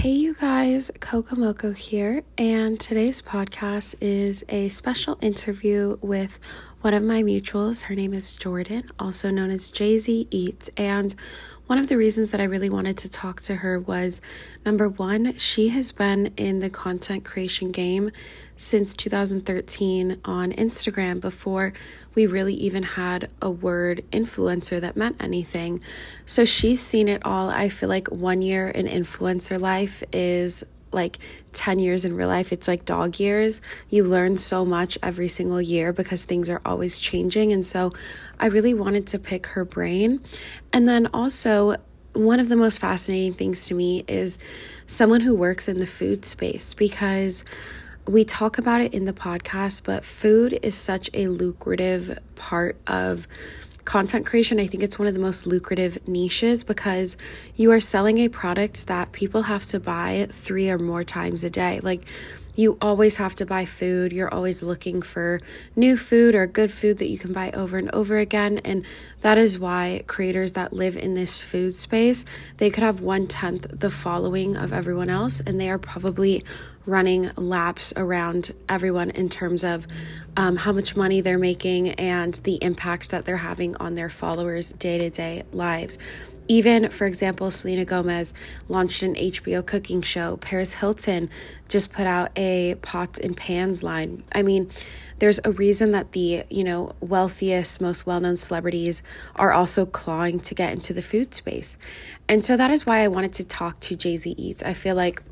Hey, you guys, CocoMocoe here, and today's podcast is a special interview with one of my mutuals. Her name is Jordan, also known as JZ Eats, and one of the reasons that I really wanted to talk to her was number one, she has been in the content creation game since 2013 on Instagram before we really even had a word influencer that meant anything. So she's seen it all. I feel like one year in influencer life is like 10 years in real life, it's like dog years. You learn so much every single year because things are always changing. And so I really wanted to pick her brain. And then also, one of the most fascinating things to me is someone who works in the food space because we talk about it in the podcast, but food is such a lucrative part of content creation, I think it's one of the most lucrative niches because you are selling a product that people have to buy three or more times a day. Like, you always have to buy food. You're always looking for new food or good food that you can buy over and over again. And that is why creators that live in this food space, they could have one tenth the following of everyone else, and they are probably running laps around everyone in terms of um, how much money they're making and the impact that they're having on their followers' day to day lives. Even, for example, Selena Gomez launched an HBO cooking show. Paris Hilton just put out a pots and pans line. I mean, there's a reason that the, you know, wealthiest, most well-known celebrities are also clawing to get into the food space. And so that is why I wanted to talk to JZ Eats. I feel like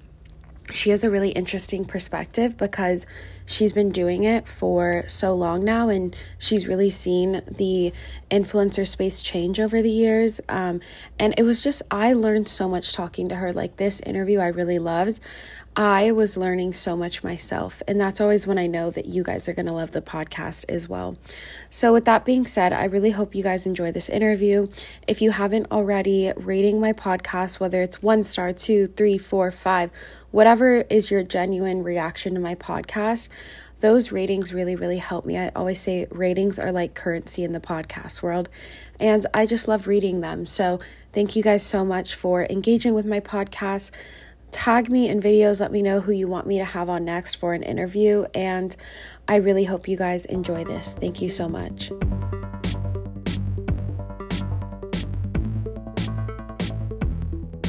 she has a really interesting perspective because she's been doing it for so long now and she's really seen the influencer space change over the years. Um, and it was just i learned so much talking to her. Like this interview i really loved I was learning so much myself, and that's always when I know that you guys are going to love the podcast as well. So, with that being said, I really hope you guys enjoy this interview. If you haven't already, rating my podcast, whether it's one star, two, three, four, five, whatever is your genuine reaction to my podcast, those ratings really, really help me. I always say ratings are like currency in the podcast world, and I just love reading them. So, thank you guys so much for engaging with my podcast tag me in videos. Let me know who you want me to have on next for an interview. And I really hope you guys enjoy this. Thank you so much.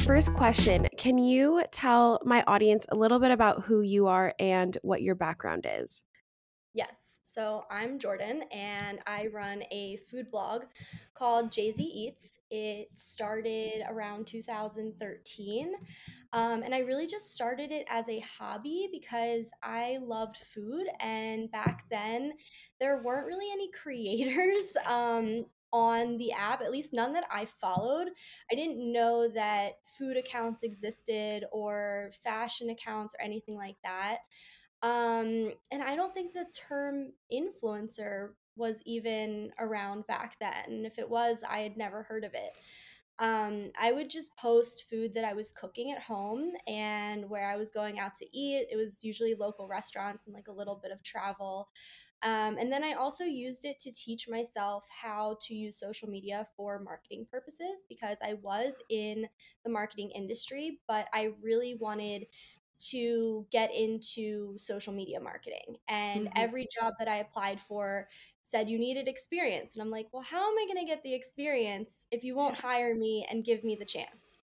First question Can you tell my audience a little bit about who you are and what your background is? Yes. So I'm Jordan and I run a food blog called JZ Eats. It started around 2013. Um, and I really just started it as a hobby because I loved food. And back then, there weren't really any creators um, on the app, at least none that I followed. I didn't know that food accounts existed or fashion accounts or anything like that. Um, and I don't think the term influencer was even around back then. If it was, I had never heard of it. Um, I would just post food that I was cooking at home and where I was going out to eat. It was usually local restaurants and like a little bit of travel. Um, and then I also used it to teach myself how to use social media for marketing purposes because I was in the marketing industry, but I really wanted to get into social media marketing. And mm-hmm. every job that I applied for said you needed experience. And I'm like, well, how am I going to get the experience if you won't hire me and give me the chance?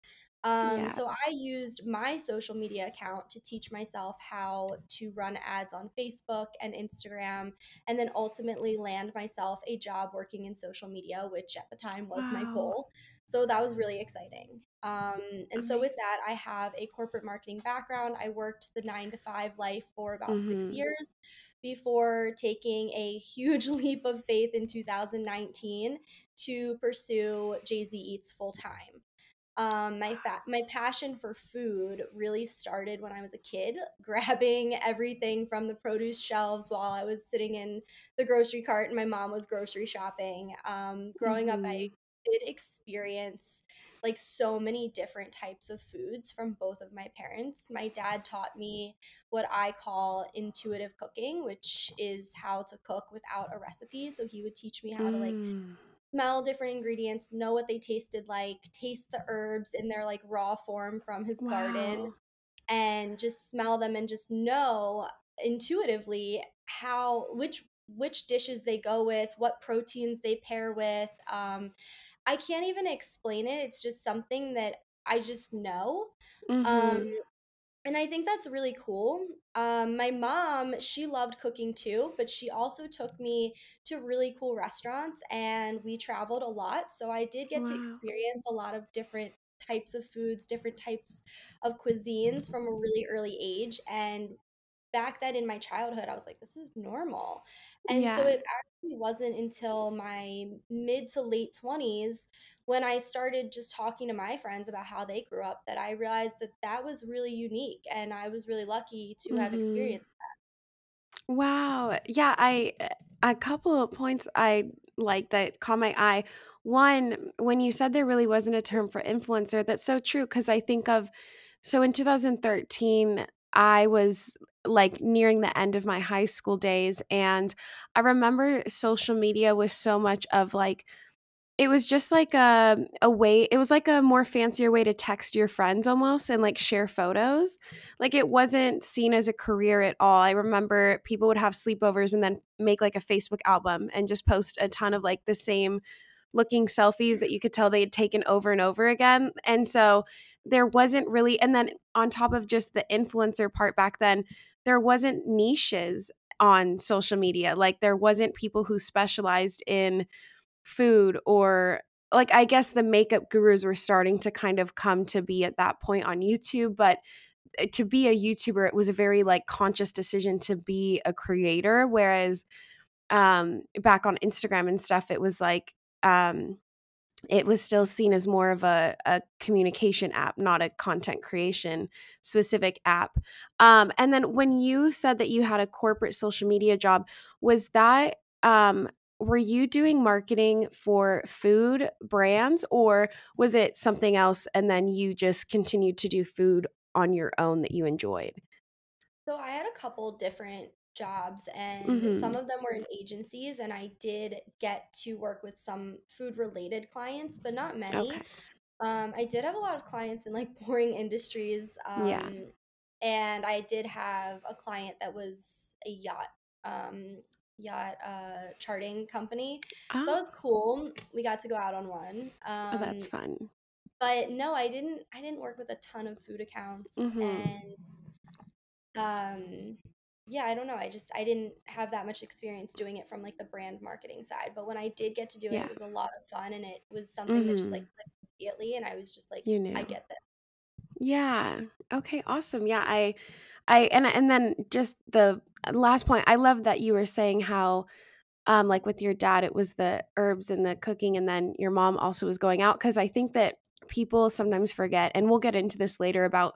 Um, yeah. So I used my social media account to teach myself how to run ads on Facebook and Instagram, and then ultimately land myself a job working in social media, which at the time was wow. my goal. So that was really exciting. Um, and so with that, I have a corporate marketing background. I worked the nine to five life for about mm-hmm. six years before taking a huge leap of faith in 2019 to pursue JZ Eats full time. Um, my fa- my passion for food really started when I was a kid, grabbing everything from the produce shelves while I was sitting in the grocery cart and my mom was grocery shopping. Um, growing mm-hmm. up, I mm-hmm. Did experience like so many different types of foods from both of my parents. My dad taught me what I call intuitive cooking, which is how to cook without a recipe. So he would teach me how mm. to like mm. smell different ingredients, know what they tasted like, taste the herbs in their like raw form from his wow. garden. and just smell them and just know intuitively how which which dishes they go with, what proteins they pair with. Um, I can't even explain it. It's just something that I just know. Um, Mm-hmm. and I think that's really cool. Um, my mom, she loved cooking too, but she also took me to really cool restaurants and we traveled a lot. So I did get to experience a lot of different types of foods, different types of cuisines from a really early age. And back then in my childhood, I was like, this is normal. And so Yeah. it wasn't until my mid to late 20s when I started just talking to my friends about how they grew up that I realized that that was really unique and I was really lucky to have Mm-hmm. experienced that. Wow. Yeah, I uh, couple of points I like that caught my eye. One, when you said there really wasn't a term for influencer, that's so true because I think of so in 2013, I was like nearing the end of my high school days and I remember social media was so much of like it was just like a a way it was like a more fancier way to text your friends almost and like share photos. Like it wasn't seen as a career at all. I remember people would have sleepovers and then make like a Facebook album and just post a ton of like the same looking selfies that you could tell they had taken over and over again. And so there wasn't really and then on top of just the influencer part back then, there wasn't niches on social media. Like there wasn't people who specialized in food or like I guess the makeup gurus were starting to kind of come to be at that point on YouTube, but eh, to be a YouTuber, it was a very like conscious decision to be a creator. Whereas um back on Instagram and stuff, it was like um it was still seen as more of a, a communication app, not a content creation specific app. Um, and then when you said that you had a corporate social media job, was that um, were you doing marketing for food brands or was it something else and then you just continued to do food on your own that you enjoyed? So I had a couple different jobs and some Mhm. of them were in agencies and I did get to work with some food related clients, but not Okay. many. Um, I did have a lot of clients in like boring industries. Yeah. Um, and I did have a client that was a yacht, um, yacht uh, charting company. So that Oh, was cool. We got to go out on one. oh, that's Um, fun. but no, I didn't. I didn't work with a ton of food accounts, Mhm. and um, yeah, I don't know. I just I didn't have that much experience doing it from like the brand marketing side. But when I did get to do it, Yeah. it was a lot of fun, and it was something that just like Mhm. clicked immediately, and I was just like, You knew. I get that. Yeah. Okay, awesome. Yeah, I I and and then just the last point, I love that you were saying how um like with your dad it was the herbs and the cooking and then your mom also was going out cuz I think that people sometimes forget and we'll get into this later about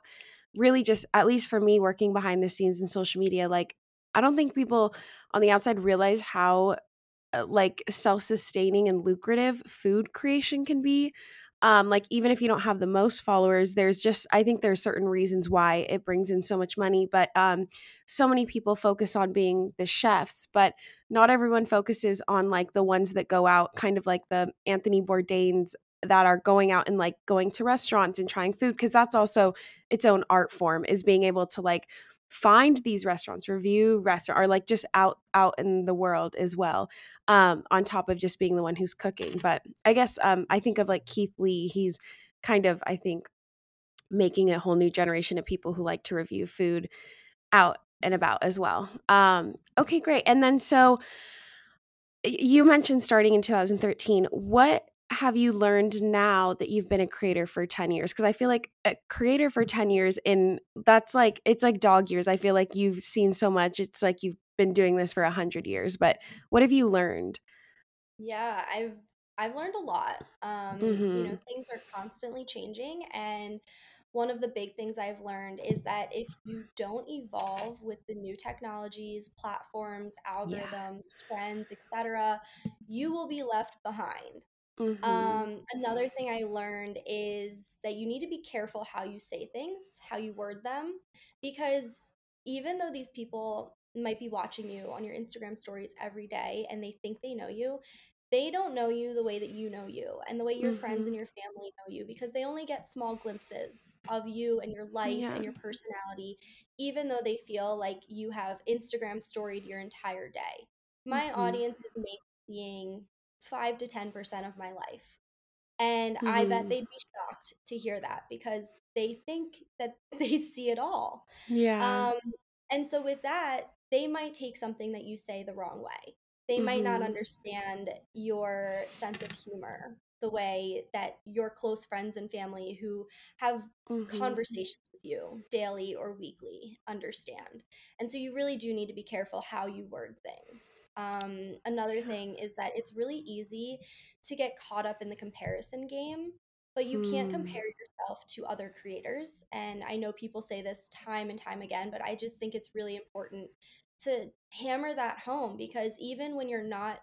really just at least for me working behind the scenes in social media like I don't think people on the outside realize how uh, like self-sustaining and lucrative food creation can be. Um like even if you don't have the most followers there's just i think there's certain reasons why it brings in so much money but um so many people focus on being the chefs but not everyone focuses on like the ones that go out kind of like the anthony bourdains that are going out and like going to restaurants and trying food because that's also its own art form is being able to like find these restaurants review restaurant or like just out out in the world as well um, on top of just being the one who's cooking. But I guess um, I think of like Keith Lee. He's kind of, I think, making a whole new generation of people who like to review food out and about as well. Um, okay, great. And then so you mentioned starting in 2013. What have you learned now that you've been a creator for 10 years? Because I feel like a creator for 10 years in that's like it's like dog years. I feel like you've seen so much. It's like you've been doing this for a hundred years. But what have you learned? Yeah, I've I've learned a lot. Um, you know, Mm-hmm. things are constantly changing, and one of the big things I've learned is that if you don't evolve with the new technologies, platforms, Yeah. algorithms, trends, etc., you will be left behind. Mhm. Um, another thing I learned is that you need to be careful how you say things, how you word them, because even though these people might be watching you on your Instagram stories every day and they think they know you, they don't know you the way that you know you and the way your friends Mm-hmm. and your family know you because they only get small glimpses of you and your life Yeah. and your personality, even though they feel like you have Instagram storied your entire day. My Mm-hmm. audience is maybe seeing five to 10% of my life. And I bet Mm-hmm. they'd be shocked to hear that because they think that they see it all. Yeah. Um, and so with that, they might take something that you say the wrong way. They might not Mm-hmm. understand your sense of humor the way that your close friends and family who have Mm-hmm. conversations with you daily or weekly understand. And so you really do need to be careful how you word things. Um, another thing is that it's really easy to get caught up in the comparison game, but you can't Mm. compare yourself to other creators. And I know people say this time and time again, but I just think it's really important to hammer that home because even when you're not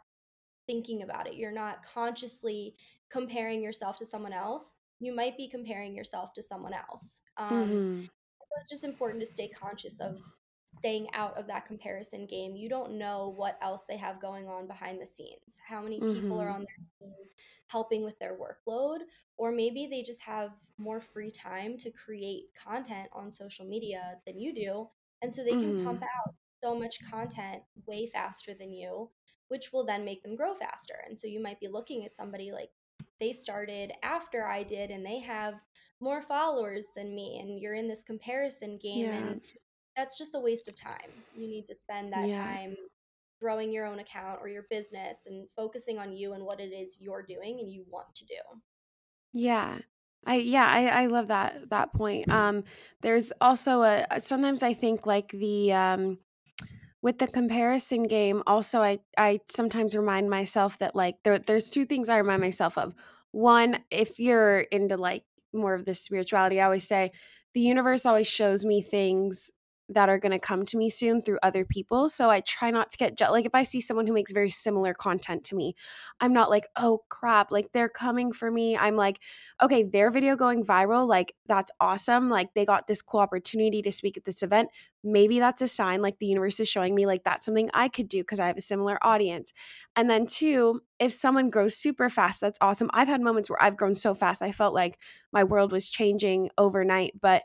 thinking about it, you're not consciously comparing yourself to someone else, you might be comparing yourself to someone else. Um, Mm-hmm. so it's just important to stay conscious of staying out of that comparison game. You don't know what else they have going on behind the scenes, how many people are Mm-hmm. on their team helping with their workload, or maybe they just have more free time to create content on social media than you do. And so they can pump Mm-hmm. out so much content way faster than you, which will then make them grow faster. And so you might be looking at somebody like, they started after I did and they have more followers than me and you're in this comparison game Yeah. and that's just a waste of time. You need to spend that Yeah. time growing your own account or your business and focusing on you and what it is you're doing and you want to do. Yeah. I yeah, I I love that that point. Um there's also a sometimes I think like the um with the comparison game also I I sometimes remind myself that like there there's two things I remind myself of. One, if you're into like more of this spirituality, I always say the universe always shows me things that are going to come to me soon through other people. So I try not to get je- like if I see someone who makes very similar content to me, I'm not like, "Oh crap, like they're coming for me." I'm like, "Okay, their video going viral, like that's awesome. Like they got this cool opportunity to speak at this event. Maybe that's a sign like the universe is showing me like that's something I could do because I have a similar audience." And then two, if someone grows super fast, that's awesome. I've had moments where I've grown so fast, I felt like my world was changing overnight, but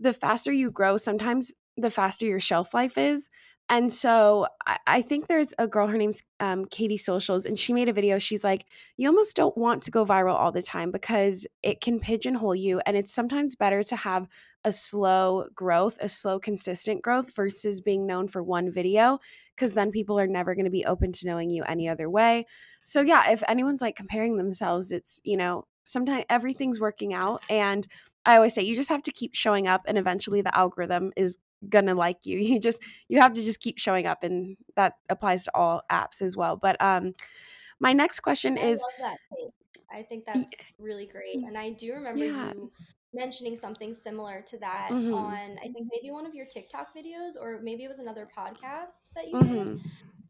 the faster you grow, sometimes the faster your shelf life is. And so I, I think there's a girl, her name's um, Katie Socials, and she made a video. She's like, You almost don't want to go viral all the time because it can pigeonhole you. And it's sometimes better to have a slow growth, a slow, consistent growth versus being known for one video, because then people are never going to be open to knowing you any other way. So, yeah, if anyone's like comparing themselves, it's, you know, sometimes everything's working out. And I always say you just have to keep showing up and eventually the algorithm is gonna like you. You just you have to just keep showing up and that applies to all apps as well. But um my next question I is love that. I think that's really great. And I do remember yeah. you mentioning something similar to that Mhm. on, I think maybe one of your TikTok videos, or maybe it was another podcast that you did. Mhm.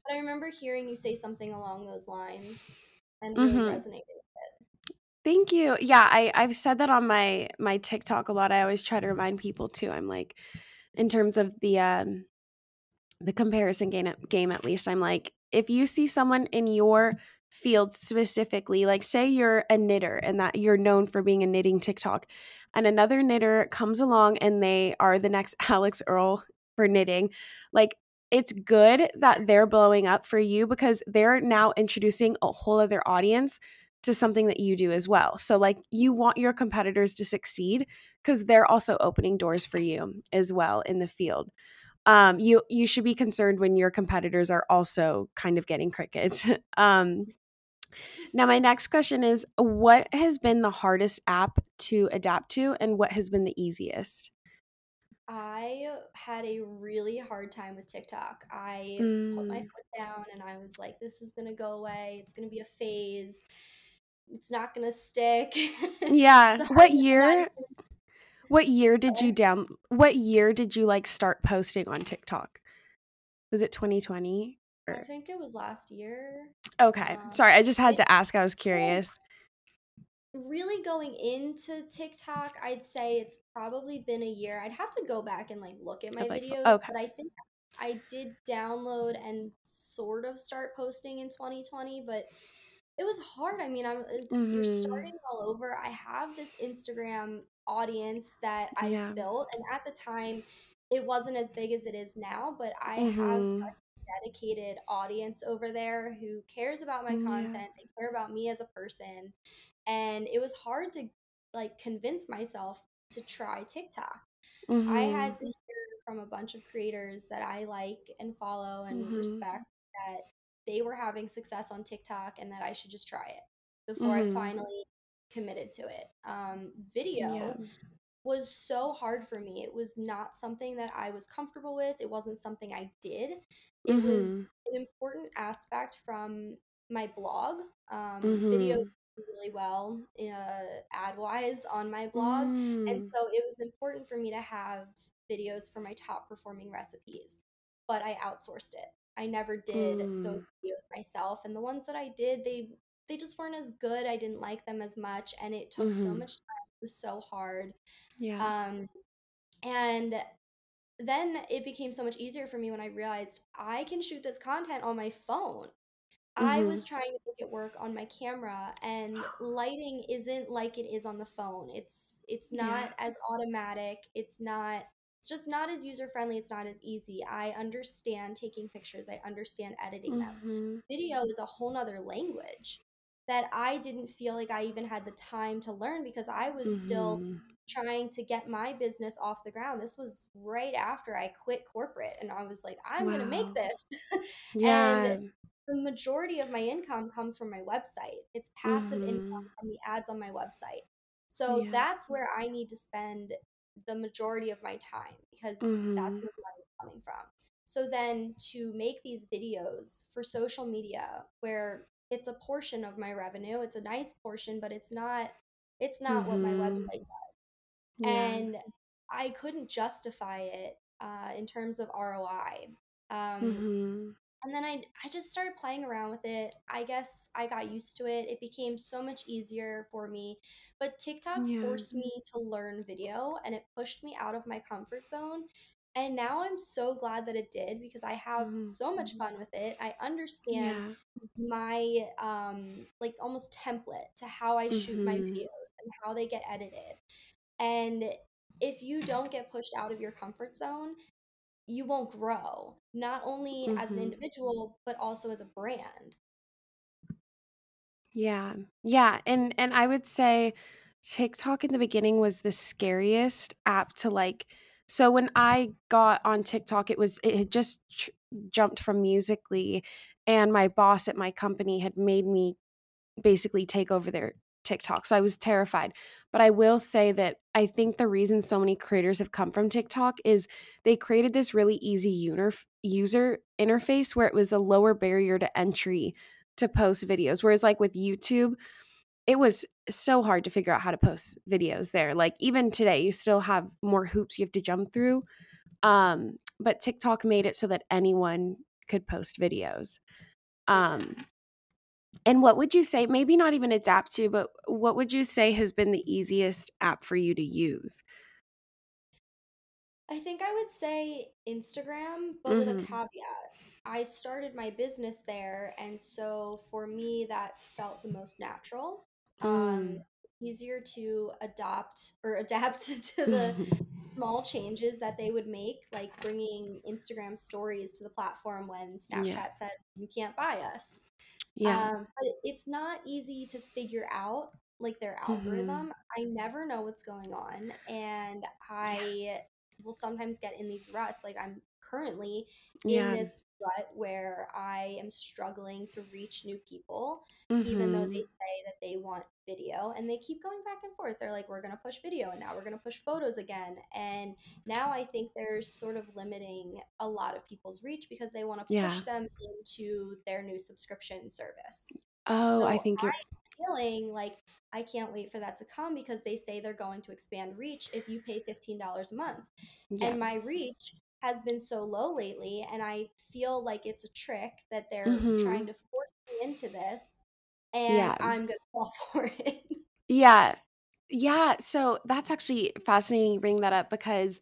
But I remember hearing you say something along those lines and really Mhm. resonated with it. Thank you. Yeah, I I've said that on my my TikTok a lot. I always try to remind people too. I'm like in terms of the um the comparison game game at least i'm like if you see someone in your field specifically like say you're a knitter and that you're known for being a knitting tiktok and another knitter comes along and they are the next Alix Earle for knitting like it's good that they're blowing up for you because they're now introducing a whole other audience to something that you do as well so like you want your competitors to succeed because they're also opening doors for you as well in the field um, you you should be concerned when your competitors are also kind of getting crickets. um, now, my next question is: What has been the hardest app to adapt to, and what has been the easiest? I had a really hard time with TikTok. I put my Mm, foot down and I was like, this is going to go away. It's going to be a phase. It's not to stick. yeah. so What year? What year did you down? What year did you like start posting on TikTok? Was it 2020 I think it was last year. Okay, Um, sorry. I just had to ask. I was curious. really going into TikTok, I'd say it's probably been a year. I'd have to go back and like look at my like. videos, Okay. but I think I did download and sort of start posting in 2020, but it was hard. I mean, I'm it's, you're starting all over. I have this Instagram audience that I've Yeah. built, and at the time, it wasn't as big as it is now, but I have such Mhm. a dedicated audience over there who cares about my Yeah. content. They care about me as a person, and it was hard to like convince myself to try TikTok. I had Mhm. to hear from a bunch of creators that I like and follow and Mhm. respect that they were having success on TikTok and that I should just try it before I Mhm. finally committed to it. Um, Yeah. video was so hard for me. It was not something that I was comfortable with. It wasn't something I did. It was Mhm. an important aspect from my blog. Um, video Mhm. did really well uh, ad wise on my blog. And Mm. so it was important for me to have videos for my top performing recipes, but I outsourced it. I never did those Mm. videos myself. And the ones that I did, they they just weren't as good. I didn't like them as much, and it took so Mhm. much time. It was so hard. Yeah. Um, and then it became so much easier for me when I realized I can shoot this content on my phone. I was Mhm. trying to make it work on my camera and lighting isn't like it is on the phone. It's it's Yeah. not as automatic. It's not it's just not as user friendly. It's not as easy. I understand taking pictures. I understand editing them. Mhm. Video is a whole nother language that I didn't feel like I even had the time to learn because I was still Mhm. trying to get my business off the ground. This was right after I quit corporate and I was like, I'm going to make Wow. this. and Yeah. the majority of my income comes from my website. It's passive income Mhm. from the ads on my website. So Yeah. that's where I need to spend the majority of my time because that's Mhm. where the money's coming from. So then to make these videos for social media where it's a portion of my revenue, it's a nice portion, but it's not it's not what my Mhm. website Yeah. and I couldn't justify it uh, in terms of ROI. Um, Mhm. And then I I just started playing around with it. I guess I got used to it. It became so much easier for me. But TikTok Yeah. forced me to learn video and it pushed me out of my comfort zone. And now I'm so glad that it did because I have Mhm. so much fun with it. I understand Yeah. my um like almost template to how I shoot my Mhm. videos and how they get edited. And if you don't get pushed out of your comfort zone, you won't grow, not only as an Mhm. individual, but also as a brand. Yeah. Yeah, and and I would say TikTok in the beginning was the scariest app to like so when I got on TikTok it was it had just ch- jumped from Musical.ly and my boss at my company had made me basically take over their TikTok. So I was terrified. But I will say that I think the reason so many creators have come from TikTok is they created this really easy user interface where it was a lower barrier to entry to post videos. Whereas, like with YouTube, it was so hard to figure out how to post videos there. Like, even today, you still have more hoops you have to jump through. Um, but TikTok made it so that anyone could post videos. Um, and what would you say, maybe not even adapt to, but what would you say has been the easiest app for you to use? I think I would say Instagram, but with a Mhm. caveat. I started my business there, and so for me, that felt the most natural. Um, Mm. easier to adopt or adapt to the small changes that they would make, like bringing Instagram stories to the platform when Yeah. Snapchat said, you can't buy us. Yeah. Um, but it's not easy to figure out like their Mhm. algorithm. I never know what's going on, and Yeah. I will sometimes get in these ruts. Like I'm currently in Yeah. this rut where I am struggling to reach new people, even though they Mhm. say that they want video, and they keep going back and forth. They're like, "We're gonna push video, and now we're gonna push photos again." And now I think they're sort of limiting a lot of people's reach because they want to Yeah. push them into their new subscription service. Oh, I think you're I'm feeling like I can't wait for that to come because they say they're going to expand reach if you pay $15 a month. yeah. And my reach has been so low lately, and I feel like it's a trick that they're trying Mhm. to force me into this, and Yeah. I'm gonna fall for it. Yeah. Yeah, so that's actually fascinating you bring that up because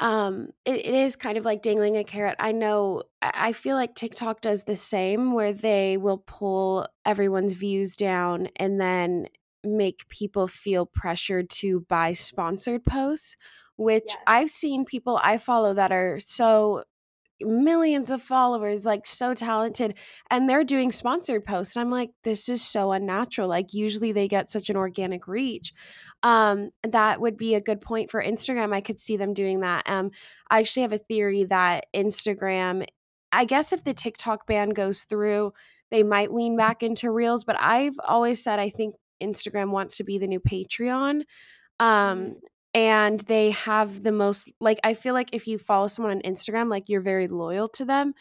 um it, it is kind of like dangling a carrot i know i feel like tiktok does the same where they will pull everyone's views down and then make people feel pressured to buy sponsored posts which Yes. i've seen people i follow that are so millions of followers, like so talented, and they're doing sponsored posts. And I'm like, this is so unnatural. Like usually they get such an organic reach. Um, that would be a good point for Instagram. I could see them doing that. Um, I actually have a theory that Instagram, I guess if the TikTok ban goes through, they might lean back into reels. But I've always said I think Instagram wants to be the new Patreon. Um, Mhm. And they have the most like I feel like if you follow someone on Instagram, like you're very loyal to them.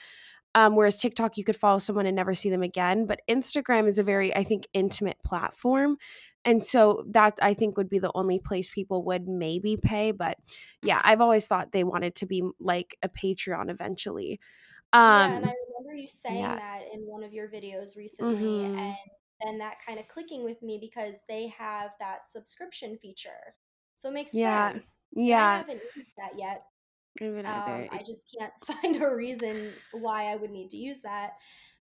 Um, whereas TikTok, you could follow someone and never see them again. But Instagram is a very, I think, intimate platform. And so that I think would be the only place people would maybe pay. But yeah, I've always thought they wanted to be like a Patreon eventually. Yeah, and Um, I remember you saying yeah. that in one of your videos recently, Mm-hmm. and then that kind of clicking with me because they have that subscription feature. So it makes Yeah. sense. And I Yeah. haven't used that yet. Um. I just can't find a reason why I would need to use that.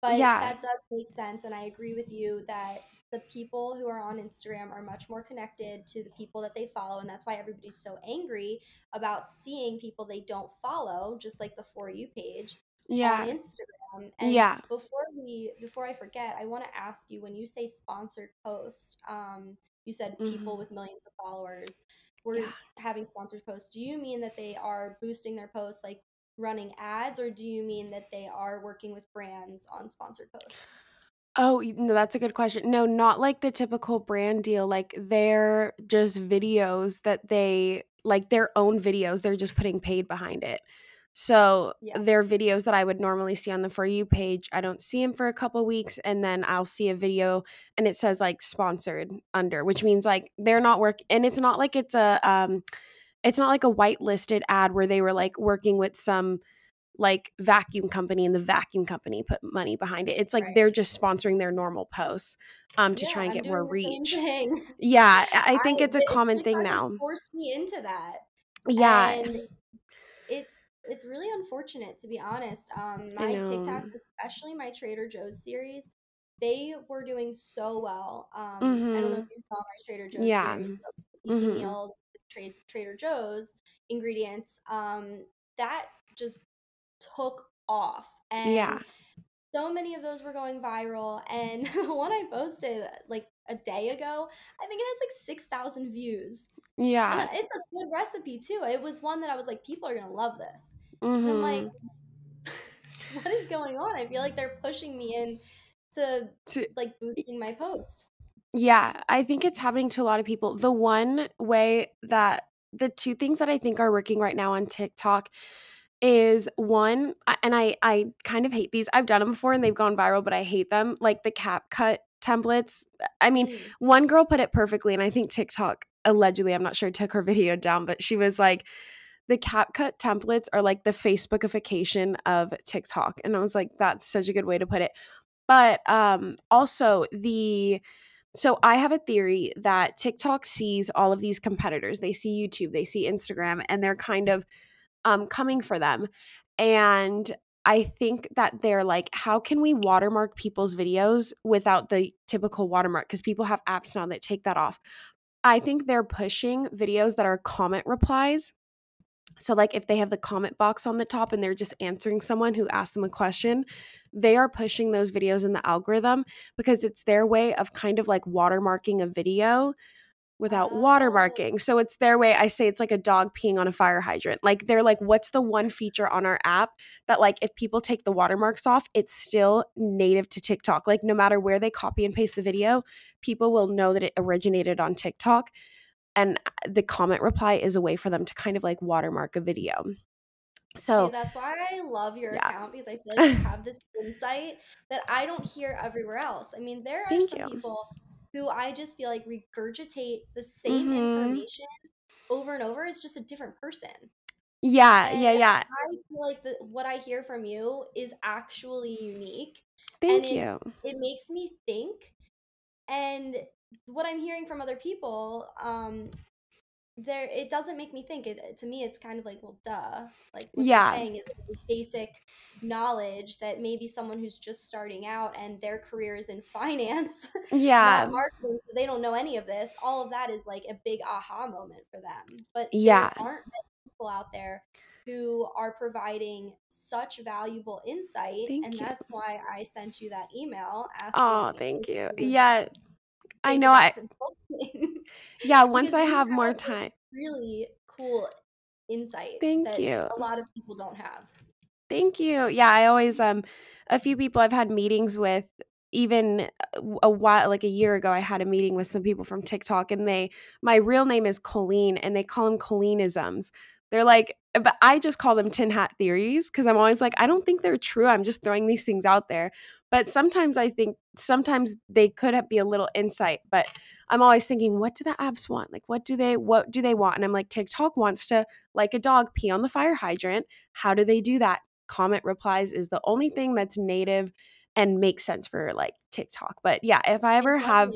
But Yeah. that does make sense, and I agree with you that the people who are on Instagram are much more connected to the people that they follow, and that's why everybody's so angry about seeing people they don't follow, just like the For You page on Yeah. Instagram. And Yeah. before we before I forget, I want to ask you when you say sponsored post, um, you said people Mm-hmm. with millions of followers were Yeah. having sponsored posts. Do you mean that they are boosting their posts like running ads or do you mean that they are working with brands on sponsored posts? Oh, no, that's a good question. No, not like the typical brand deal, like, they're just videos that they like, their own videos, they're just putting paid behind it. So, Yeah. they're videos that I would normally see on the For You page, I don't see them for a couple weeks, and then I'll see a video and it says, like, "Sponsored" under, which means, like, they're not work and it's not like it's a, um it's not like a whitelisted ad where they were, like, working with some like vacuum company and the vacuum company put money behind it. It's like they're just sponsoring their normal posts um to Yeah, try and I'm get more doing the same reach. thing. Yeah, I I I think it's a common thing TikTok has now. forced me into that. Yeah, And it's it's really unfortunate to be honest. Um, my. TikToks, especially my Trader Joe's series, they were doing so well. Um, I don't know if Mhm. you saw my Trader Joe's Yeah. series, easy Mhm. meals, trades Trader Joe's ingredients. Um, that just took off, Yeah. and so many of those were going viral. And the one I posted like a day ago, I think it has like six thousand views. Yeah. uh, it's a good recipe too. It was one that I was like, people are gonna love this. And I'm like, Mhm. what is going on? I feel like they're pushing me in to To like boosting my post. Yeah, I think it's happening to a lot of people. The one way that the two things that I think are working right now on TikTok is one, and I I kind of hate these. I've done them before and they've gone viral, but I hate them. Like the CapCut templates. I mean, Mm, one girl put it perfectly, and I think TikTok allegedly, I'm not sure, took her video down, but she was like, the CapCut templates are like the Facebookification of TikTok. And I was like, that's such a good way to put it. But um also the so I have a theory that TikTok sees all of these competitors. They see YouTube, they see Instagram, and they're kind of um, coming for them. And I think that they're like, how can we watermark people's videos without the typical watermark? Because people have apps now that take that off. I think they're pushing videos that are comment replies. So, like, if they have the comment box on the top and they're just answering someone who asked them a question, they are pushing those videos in the algorithm because it's their way of kind of like watermarking a video without Oh, watermarking. So it's their way. I say it's like a dog peeing on a fire hydrant. Like they're like, what's the one feature on our app that like if people take the watermarks off, it's still native to TikTok. Like no matter where they copy and paste the video, people will know that it originated on TikTok. And uh, the comment reply is a way for them to kind of like watermark a video. see, So that's why I love your yeah. account because I feel like you have this insight that I don't hear everywhere else. I mean, there are Thank some you. people who I just feel like regurgitate the same Mm-hmm. information over and over. It's just a different person. Yeah, And yeah, yeah. I feel like the what I hear from you is actually unique, Thank it you. it makes me think. And what I'm hearing from other people, um, there it doesn't make me think it to me it's kind of like well duh like what Yeah. they're saying is basic knowledge that maybe someone who's just starting out and their career is in finance Yeah. marketing so they don't know any of this all of that is like a big aha moment for them but Yeah. there aren't many people out there who are providing such valuable insight Thank and you. that's why i sent you that email asking Oh, thank you. Yeah. I know I yeah, once I have more time. really cool insight Thank that you. a lot of people don't have. Thank you. Yeah, I always um a few people I've had meetings with even uh, a while like a year ago I had a meeting with some people from TikTok and they my real name is Colleen and they call them Colleenisms. They're like but I just call them tin hat theories because I'm always like I don't think they're true. I'm just throwing these things out there. But sometimes I think sometimes they could have be a little insight, but I'm always thinking what do the apps want? Like what do they what do they want? And I'm like TikTok wants to like a dog pee on the fire hydrant. How do they do that? comment replies is the only thing that's native and makes sense for like TikTok. But yeah, if I ever have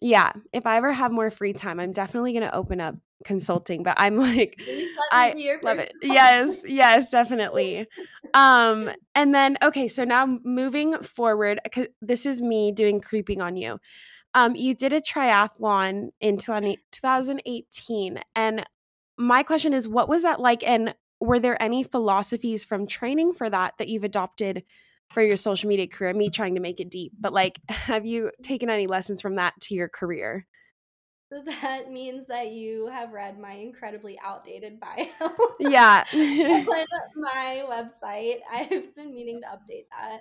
yeah, if I ever have more free time, I'm definitely going to open up consulting, but I'm like Please let me I love it. Yes, yes, definitely. Um and then okay, so now moving forward cuz this is me doing creeping on you. Um you did a triathlon in 20 2018 and my question is what was that like and were there any philosophies from training for that that you've adopted for your social media career me trying to make it deep but like have you taken any lessons from that to your career that means that you have read my incredibly outdated bio yeah my website. I've been meaning to update that.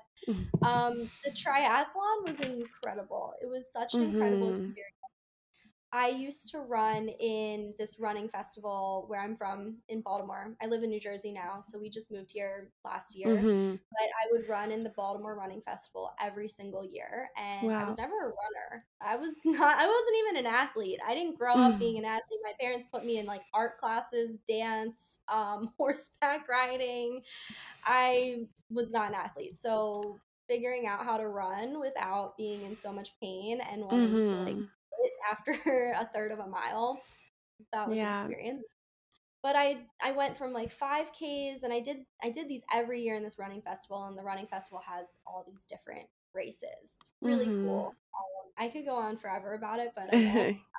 Um, the triathlon was incredible. It was such an incredible Mhm. experience. I used to run in this running festival where I'm from in Baltimore. I live in New Jersey now, so we just moved here last year. Mhm. But I would run in the Baltimore Running Festival every single year, and I was never a runner. I was not. I wasn't even an athlete. I didn't grow up being Mm. an athlete. My parents put me in like art classes, dance, um, horseback riding. I was not an athlete, so figuring out how to run without being in so much pain and wanting to like Mhm. quit after a third of a mile, that was an experience. But I I went from like 5Ks and I did I did these every year in this running festival and the running festival has all these different races. It's really Mhm. cool. Um, I could go on forever about it, but I won't.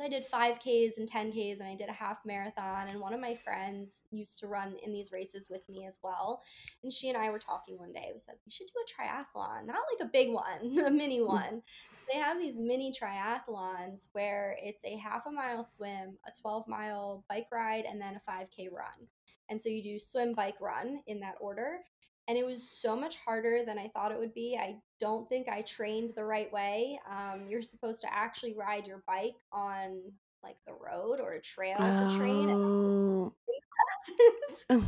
I did 5Ks and 10Ks and I did a half marathon. And one of my friends used to run in these races with me as well. And she and I were talking one day. We said, we should do a triathlon, not like a big one, a mini mm-hmm. one. They have these mini triathlons where it's a half a mile swim, a 12 mile bike ride, and then a 5K run. And so you do swim, bike, run in that order and it was so much harder than I thought it would be. I don't think I trained the right way. Um, you're supposed to actually ride your bike on like the road or a trail to train oh. and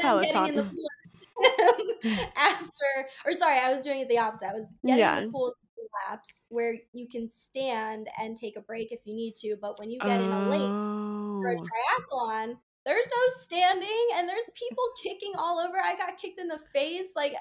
then getting in the pool after or sorry i was doing it the opposite. I was getting yeah in the pool laps where you can stand and take a break if you need to but when you get in a lake for a oh. triathlon, there's no standing and there's people kicking all over. I got kicked in the face. Like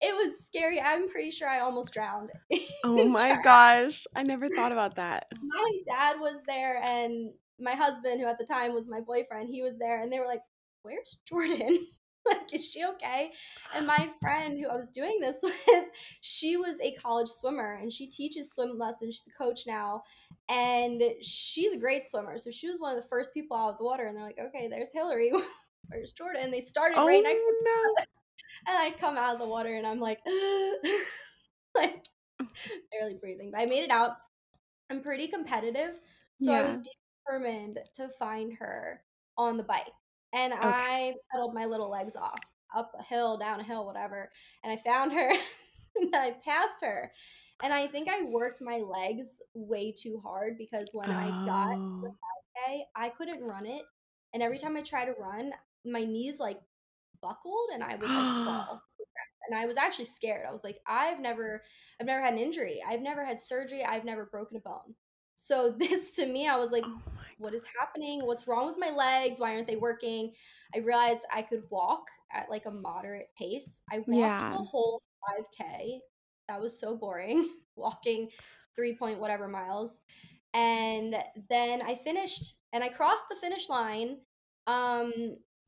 it was scary. I'm pretty sure I almost drowned. oh my gosh i never thought about that my dad was there and my husband, who at the time was my boyfriend, he was there and they were like, Where's Jordan? like, is she okay? And my friend who I was doing this with, she was a college swimmer and she teaches swim lessons. She's a coach now. And she's a great swimmer. So she was one of the first people out of the water. And they're like, okay, there's Hillary. Where's Jordan? And they started right next to oh no and I come out of the water and I'm like, like barely breathing. But I made it out. I'm pretty competitive. So I was determined to find her on the bike. And okay I pedaled my little legs off up a hill, down a hill, whatever. And I found her and I passed her. And I think I worked my legs way too hard because when I got to the oh 5K, I couldn't run it. And every time I tried to run, my knees like buckled and I would like fall to the ground. And I was actually scared. I was like, I've never I've never had an injury. I've never had surgery. I've never broken a bone. So this to me, I was like, oh what is happening? What's wrong with my legs? Why aren't they working? I realized I could walk at like a moderate pace. I walked yeah the whole 5K. That was so boring, walking three point whatever miles. And then I finished and I crossed the finish line um,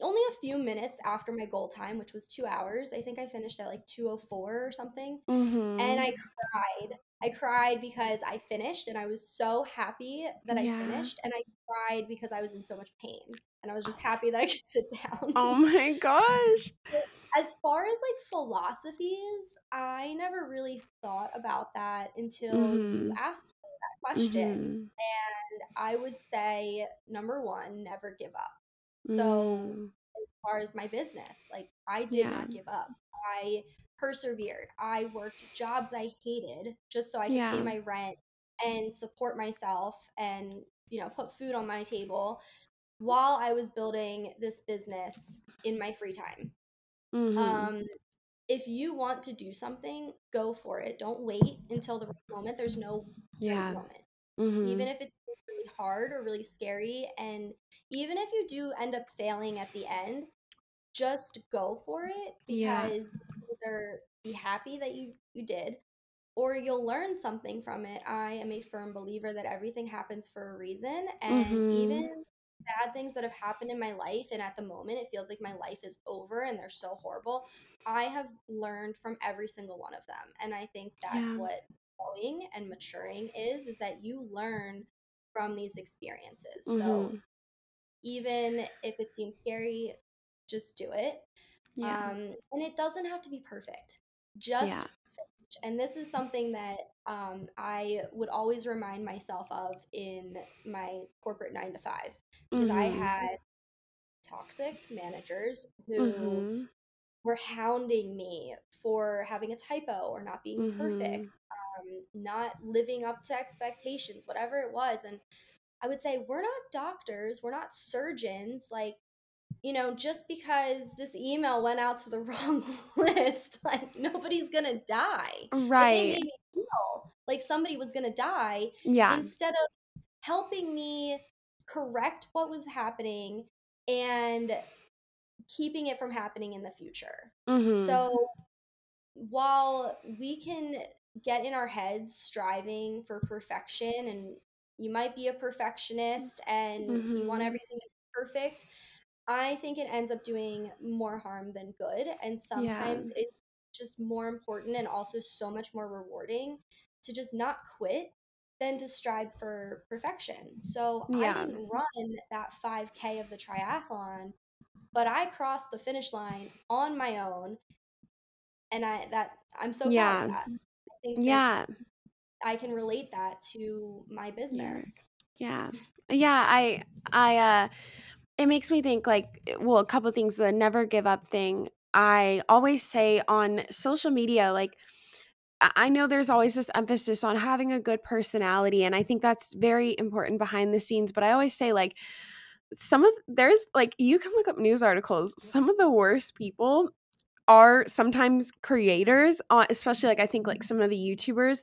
only a few minutes after my goal time, which was two hours. I think I finished at like 204 or something. Mm-hmm. And I cried. I cried because I finished and I was so happy that Yeah. I finished. And I cried because I was in so much pain. And I was just happy that I could sit down. Oh my gosh. as far as like philosophies, I never really thought about that until you Mhm. asked me that question. Mhm. And I would say number one, never give up. So Mm. as far as my business, like I did Yeah. not give up. I persevered. I worked jobs I hated just so I could Yeah. pay my rent and support myself and, you know, put food on my table while I was building this business in my free time. Mhm. Um, if you want to do something, go for it. Don't wait until the right moment. There's no right Yeah. moment. Mhm. Even if it's really hard or really scary, and even if you do end up failing at the end, just go for it because you'll either be happy that you you did or you'll learn something from it. I am a firm believer that everything happens for a reason and Mhm. even bad things that have happened in my life and at the moment it feels like my life is over and they're so horrible. I have learned from every single one of them and I think that's Yeah. what growing and maturing is is that you learn from these experiences. So Mhm. even if it seems scary, just do it. Yeah. Um, and it doesn't have to be perfect. Just Yeah. And this is something that um, I would always remind myself of in my corporate nine to five because I Mhm. had toxic managers who Mhm. were hounding me for having a typo or not being Mhm. perfect, um, not living up to expectations, whatever it was. And I would say, we're not doctors, we're not surgeons. Like, you know, just because this email went out to the wrong list, like nobody's gonna die. Like, Right. feel like somebody was gonna die Yeah. instead of helping me correct what was happening and keeping it from happening in the future. Mhm. So while we can get in our heads striving for perfection and you might be a perfectionist and you want Mhm. everything to be perfect, I think it ends up doing more harm than good. And Yeah. sometimes it's just more important and also so much more rewarding to just not quit than to strive for perfection. So yeah. I didn't run that 5K of the triathlon, but I crossed the finish line on my own. And I that I'm so proud of Yeah. that. I think Yeah. I can relate that to my business. Yeah. Yeah, I I uh it makes me think like eh, well, a couple things the never give up thing. I always say on social media like I know there's always this emphasis on having a good personality and I think that's very important behind the scenes, but I always say like some of there's like you can look up news articles. Some of the worst people are sometimes creators, uh, especially like I think like some of the YouTubers.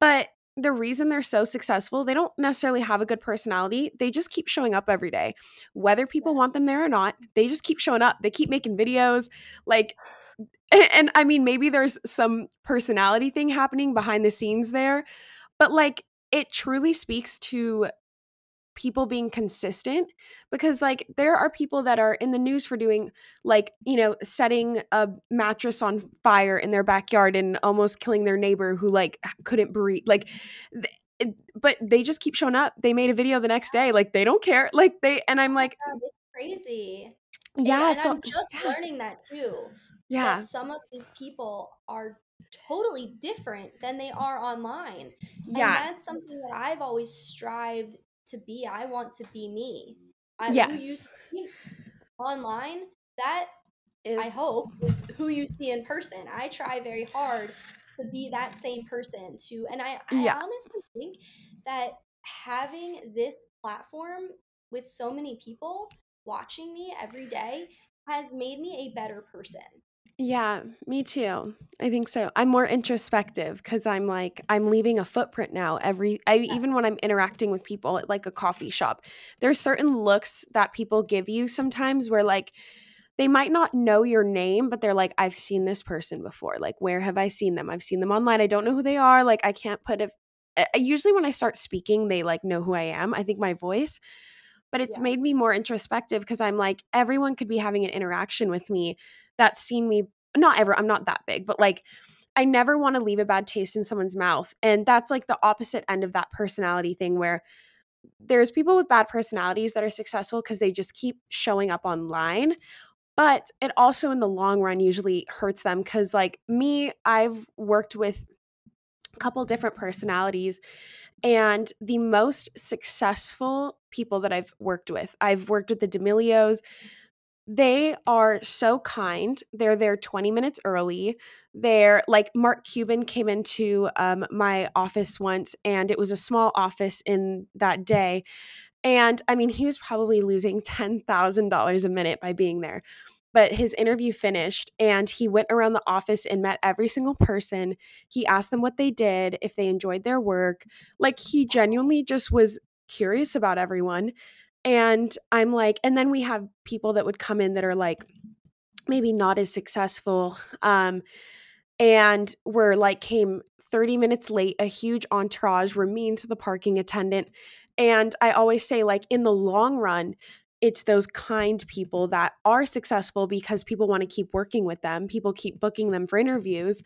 But the reason they're so successful, they don't necessarily have a good personality. They just keep showing up every day. Whether people want them there or not, they just keep showing up. They keep making videos. Like, and, and I mean, maybe there's some personality thing happening behind the scenes there, but like, it truly speaks to people being consistent because like there are people that are in the news for doing like you know setting a mattress on fire in their backyard and almost killing their neighbor who like couldn't breathe like th- it, but they just keep showing up they made a video the next day like they don't care like they and i'm oh like God, it's crazy. Yeah and so I'm just yeah learning that too. yeah That some of these people are totally different than they are online. And yeah that's something that I've always strived to be. I want to be me. I, Who you yes see online, that I hope is who you see in person. I try very hard to be that same person to and I, I yeah honestly think that having this platform with so many people watching me every day has made me a better person. Yeah, me too. I think so. I'm more introspective because I'm like I'm leaving a footprint now. Every I Yes. even when I'm interacting with people at like a coffee shop, there's certain looks that people give you sometimes where like they might not know your name, but they're like, I've seen this person before. Like, where have I seen them? I've seen them online. I don't know who they are. Like, I can't put a uh, usually when I start speaking, they like know who I am. I think my voice, but it's Yeah. made me more introspective because I'm like, everyone could be having an interaction with me that's seen me. Not ever, I'm not that big, but like, I never want to leave a bad taste in someone's mouth. And that's like the opposite end of that personality thing where there's people with bad personalities that are successful because they just keep showing up online. But it also, in the long run, usually hurts them because, like me, I've worked with a couple different personalities and the most successful people that I've worked with, I've worked with the D'Amelios. They are so kind. They're there 20 minutes early. They're like Mark Cuban came into um, my office once, and it was a small office in that day. And I mean, he was probably losing $10,000 a minute by being there. But his interview finished, and he went around the office and met every single person. He asked them what they did, if they enjoyed their work. Like, he genuinely just was curious about everyone. And I'm like, and then we have people that would come in that are like, maybe not as successful. Um, and were like, came 30 minutes late, a huge entourage, were mean to the parking attendant. And I always say, like, in the long run, it's those kind people that are successful because people want to keep working with them. People keep booking them for interviews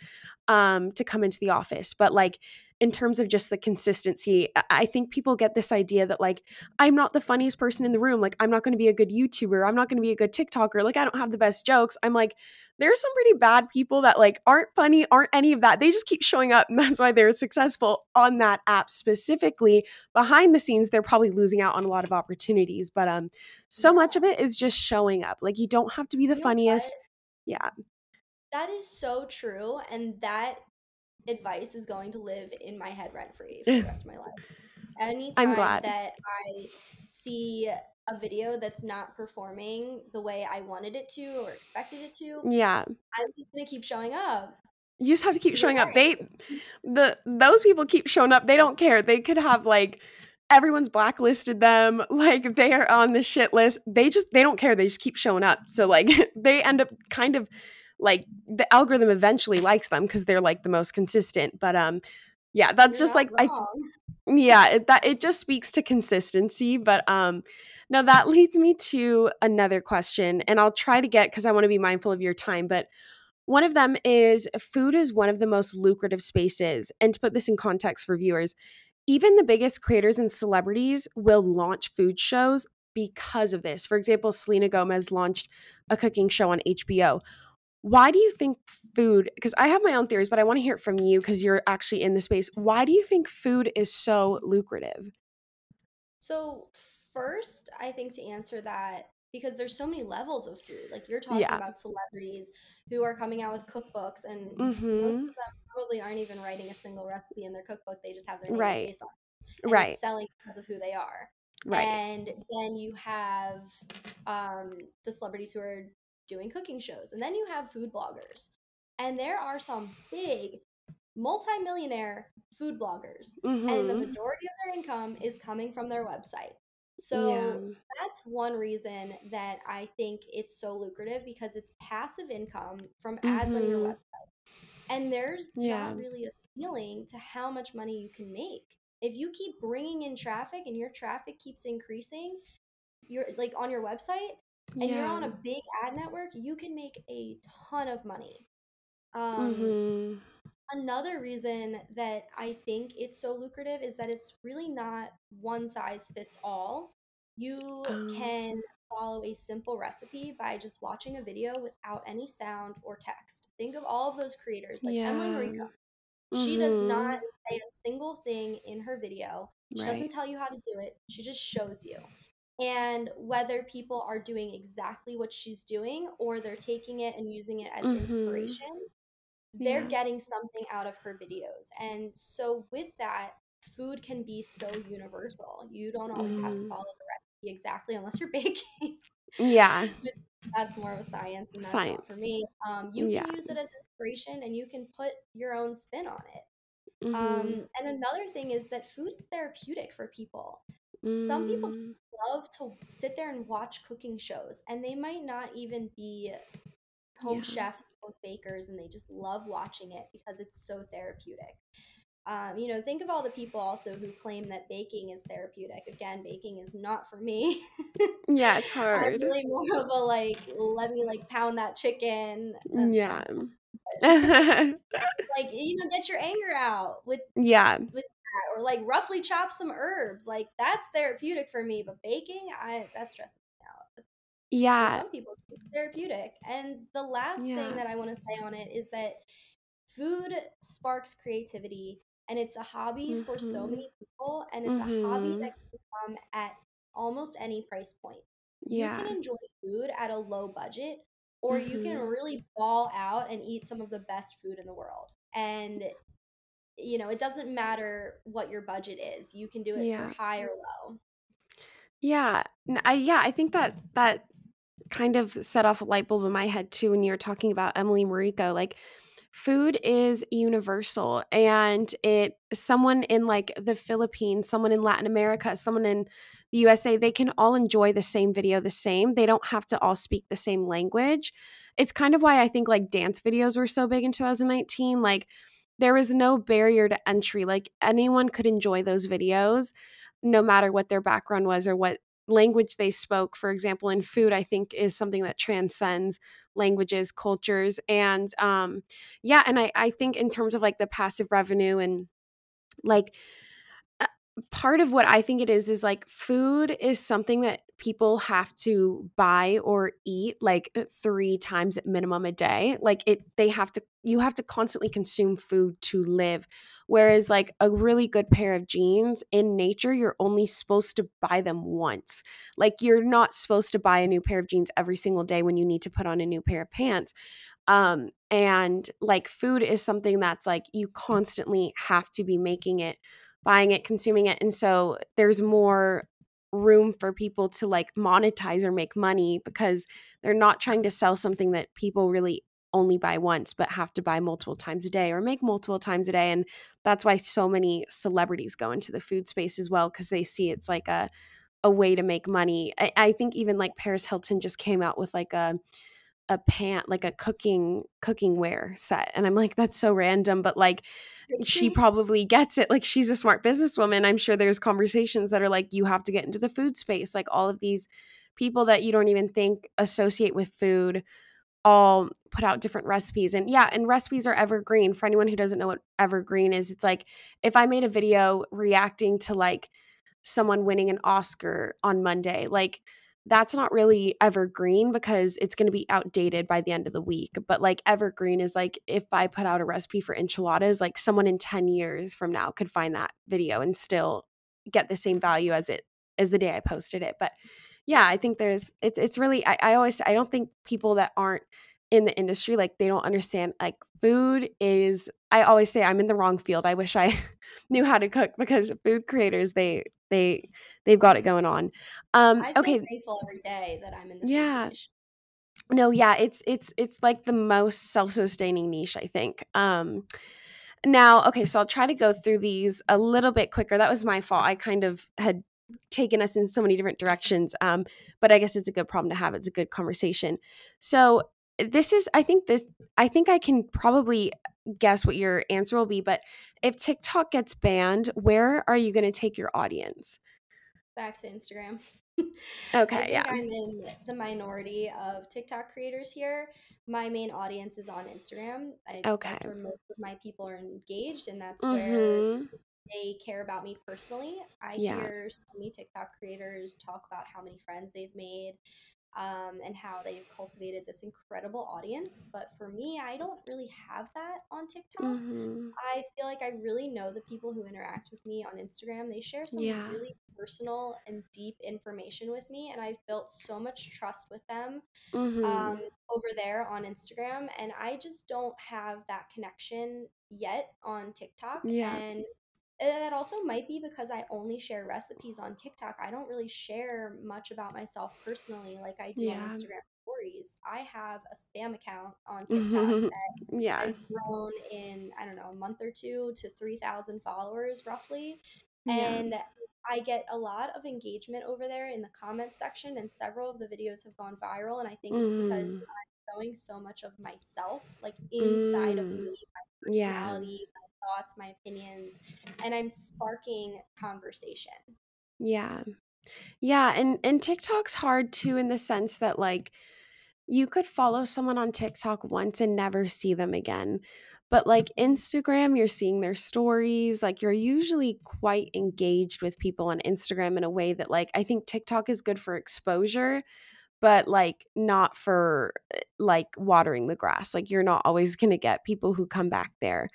um, to come into the office. But like in terms of just the consistency, I think people get this idea that like I'm not the funniest person in the room. Like I'm not going to be a good YouTuber. I'm not going to be a good TikToker. Like I don't have the best jokes. I'm like there's some pretty bad people that like aren't funny, aren't any of that. They just keep showing up and that's why they're successful on that app specifically. Behind the scenes, they're probably losing out on a lot of opportunities, but um so much of it is just showing up. Like you don't have to be the You funniest. Yeah. That is so true, and that advice is going to live in my head rent free for the rest of my life. Anytime glad. that I see a video that's not performing the way I wanted it to or expected it to, Yeah. I'm just gonna keep showing up. You just have to keep showing up. They the those people keep showing up. They don't care. They could have like everyone's blacklisted them, like they are on the shit list. They just they don't care. They just keep showing up. So like they end up kind of like the algorithm eventually likes them because they're like the most consistent. But um yeah, that's You're just like I yeah it, that it just speaks to consistency but um now that leads me to another question and i'll try to get because i want to be mindful of your time but one of them is food is one of the most lucrative spaces and to put this in context for viewers even the biggest creators and celebrities will launch food shows because of this for example selena gomez launched a cooking show on hbo why do you think food because i have my own theories but i want to hear it from you because you're actually in the space why do you think food is so lucrative So first, I think to answer that, because there's so many levels of food. Like you're talking yeah about celebrities who are coming out with cookbooks, and most mm-hmm of them probably aren't even writing a single recipe in their cookbook. They just have their name right face on it, and right selling because of who they are. right And then you have um, the celebrities who are doing cooking shows, and then you have food bloggers, and there are some big multimillionaire food bloggers. And the mm-hmm. majority of their income is coming from their website. yeah. So that's one reason that I think it's so lucrative because it's passive income from ads on your mm-hmm. website. And there's yeah. not really a ceiling to how much money you can make. If you keep bringing in traffic and your traffic keeps increasing, you're like on your website and you're on a big ad network, you can make a ton of money. Um, mm-hmm Another reason that I think it's so lucrative is that it's really not one size fits all. You um can follow a simple recipe by just watching a video without any sound or text. Think of all of those creators like Emily yeah Mariko. She does mm-hmm not say a single thing in her video. She doesn't tell you how to do it. She just shows you. And whether people are doing exactly what she's doing or they're taking it and using it as mm-hmm inspiration, they're yeah getting something out of her videos. And so with that, food can be so universal. You don't always have to mm-hmm follow the recipe exactly unless you're baking, yeah that's more of a science and that's not for me. Um, you yeah can use it as inspiration and you can put your own spin on it. mm-hmm Um, and another thing is that food is therapeutic for people. Some people mm love to sit there and watch cooking shows, and they might not even be home yeah chefs or bakers and they just love watching it because it's so therapeutic. Um, you know, think of all the people also who claim that baking is therapeutic. Again, baking is not for me. yeah, it's hard. I'm really more of a like, let me like pound that chicken. That Yeah. like you know, get your anger out with yeah. with that, or like roughly chop some herbs. Like that's therapeutic for me. But baking, I that stresses me out. For Yeah. some people, it's therapeutic. And the last Yeah. thing that I want to say on it is that food sparks creativity and it's a hobby for so Mhm. many people and it's a hobby Mhm. that can come at almost any price point. Yeah. You can enjoy food at a low budget or you can Mhm. really ball out and eat some of the best food in the world. And you know, it doesn't matter what your budget is. You can do it Yeah. for high or low. Yeah. I yeah, I think that that kind of set off a light bulb in my head too when you were talking about Emily Mariko. Like food is universal and it someone in like the Philippines, someone in Latin America, someone in the USA, they can all enjoy the same video the same. They don't have to all speak the same language. It's kind of why I think like dance videos were so big in 2019. Like there was no barrier to entry. Like anyone could enjoy those videos no matter what their background was or what language they spoke for example in food i think is something that transcends languages cultures and um yeah and i i think in terms of like the passive revenue and like part of what i think it is is like food is something that people have to buy or eat like uh, three times at minimum a day like it they have to you have to constantly consume food to live whereas like a really good pair of jeans in nature you're only supposed to buy them once like you're not supposed to buy a new pair of jeans every single day when you need to put on a new pair of pants um and like food is something that's like you constantly have to be making it buying it consuming it and so there's more room for people to like monetize or make money because they're not trying to sell something that people really only buy once but have to buy multiple times a day or make multiple times a day and that's why so many celebrities go into the food space as well because they see it's like a a way to make money. I, I think even like paris hilton just came out with like a a pan like a cooking cooking ware set and i'm like that's so random but like she probably gets it. Like she's a smart businesswoman. I'm sure there's conversations that are like, you have to get into the food space. Like all of these people that you don't even think associate with food all put out different recipes. And yeah, and recipes are evergreen. For anyone who doesn't know what evergreen is, it's like if I made a video reacting to like someone winning an Oscar on Monday, like that's not really evergreen because it's going to be outdated by the end of the week. But like evergreen is like if I put out a recipe for enchiladas, like someone in 10 years from now could find that video and still get the same value as it as the day I posted it. But yeah, I think there's it's it's really I, I always I don't think people that aren't in the industry like they don't understand like food is I always say I'm in the wrong field. I wish I knew how to cook because food creators they they they've got it going on. Um okay. grateful every day that I'm in this Yeah. niche. No, yeah, it's it's it's like the most self-sustaining niche, I think. Um now, okay, so I'll try to go through these a little bit quicker. That was my fault. I kind of had taken us in so many different directions. Um, but I guess it's a good problem to have. It's a good conversation. So this is, I think this, I think I can probably guess what your answer will be. But if TikTok gets banned, where are you going to take your audience? Back to Instagram. Okay, yeah. I'm in the minority of TikTok creators here. My main audience is on Instagram. I, Okay. That's where most of my people are engaged, and that's where Mm-hmm. they care about me personally. I Yeah. hear so many TikTok creators talk about how many friends they've made um, and how they've cultivated this incredible audience. But for me, I don't really have that on TikTok. Mm-hmm. I feel like I really know the people who interact with me on Instagram. They share some Yeah. really personal and deep information with me, and I've built so much trust with them Mm-hmm. um, over there on Instagram. And I just don't have that connection yet on TikTok. Yeah. And that also might be because I only share recipes on TikTok. I don't really share much about myself personally like I do Yeah. on Instagram stories. I have a spam account on TikTok that yeah. I've grown in, I don't know, a month or two to 3,000 followers roughly. Yeah. And I get a lot of engagement over there in the comments section, and several of the videos have gone viral. And I think it's because Mm. I'm showing so much of myself, like inside of Mm. me, my Yeah. Thoughts, my opinions, and I'm sparking conversation. Yeah. Yeah, and and TikTok's hard too in the sense that like you could follow someone on TikTok once and never see them again. But like Instagram, you're seeing their stories. Like you're usually quite engaged with people on Instagram in a way that like I think TikTok is good for exposure, but like not for eh, like watering the grass. Like you're not always going to get people who come back there.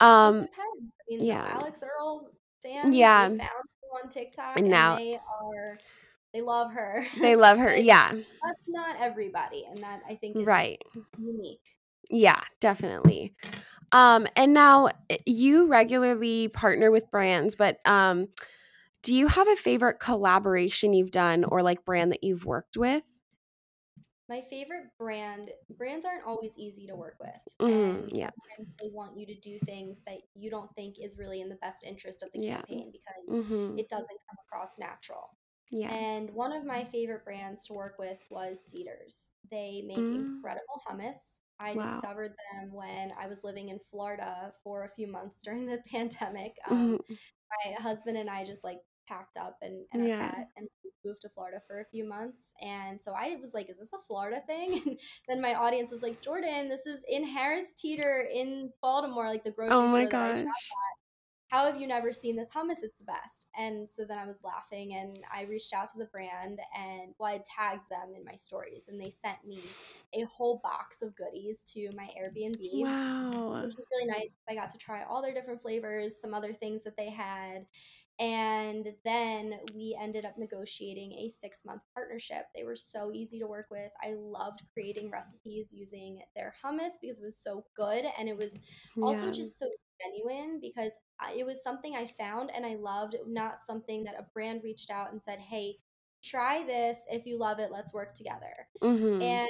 Um It depends. I mean, yeah. Alix Earle fans, yeah. found on TikTok and, now, and they are they love her. They love her. yeah. That's not everybody and that I think is right. unique. Yeah, definitely. Um and now eh, you regularly partner with brands, but um do you have a favorite collaboration you've done or like brand that you've worked with? My favorite brand brands aren't always easy to work with. Mm, and yeah. they want you to do things that you don't think is really in the best interest of the yeah. campaign because mm-hmm. it doesn't come across natural. Yeah. And one of my favorite brands to work with was Cedars. They make mm. incredible hummus. I wow. discovered them when I was living in Florida for a few months during the pandemic. Um, mm-hmm. My husband and I just like packed up and, and yeah. our cat and moved to Florida for a few months. And so I was like, is this a Florida thing? And then my audience was like, Jordan, this is in Harris Teeter in Baltimore, like the grocery oh store that I shop at how have you never seen this hummus? It's the best. And so then I was laughing and I reached out to the brand and well, I tagged them in my stories and they sent me a whole box of goodies to my Airbnb. Wow. Which was really nice. I got to try all their different flavors, some other things that they had. And then we ended up negotiating a six month partnership. They were so easy to work with. I loved creating recipes using their hummus because it was so good. And it was also yeah. just so genuine because it was something I found and I loved, not something that a brand reached out and said, hey, try this. If you love it, let's work together. Mm-hmm. And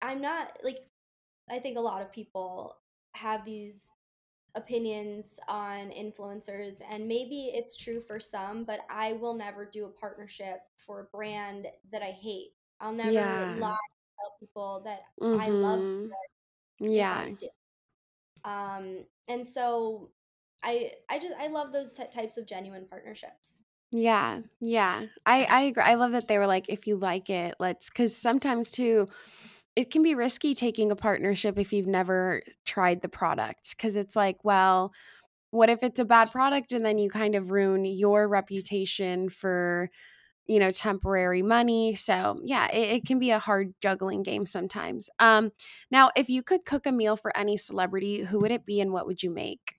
I'm not like, I think a lot of people have these opinions on influencers and maybe it's true for some but i will never do a partnership for a brand that i hate i'll never yeah. lie tell people that mm-hmm. i love mm-hmm. yeah um and so i i just i love those t- types of genuine partnerships yeah yeah i i agree i love that they were like if you like it let's because sometimes too it can be risky taking a partnership if you've never tried the product because it's like, well, what if it's a bad product and then you kind of ruin your reputation for, you know, temporary money? So, yeah, it, it can be a hard juggling game sometimes. Um, now, if you could cook a meal for any celebrity, who would it be and what would you make?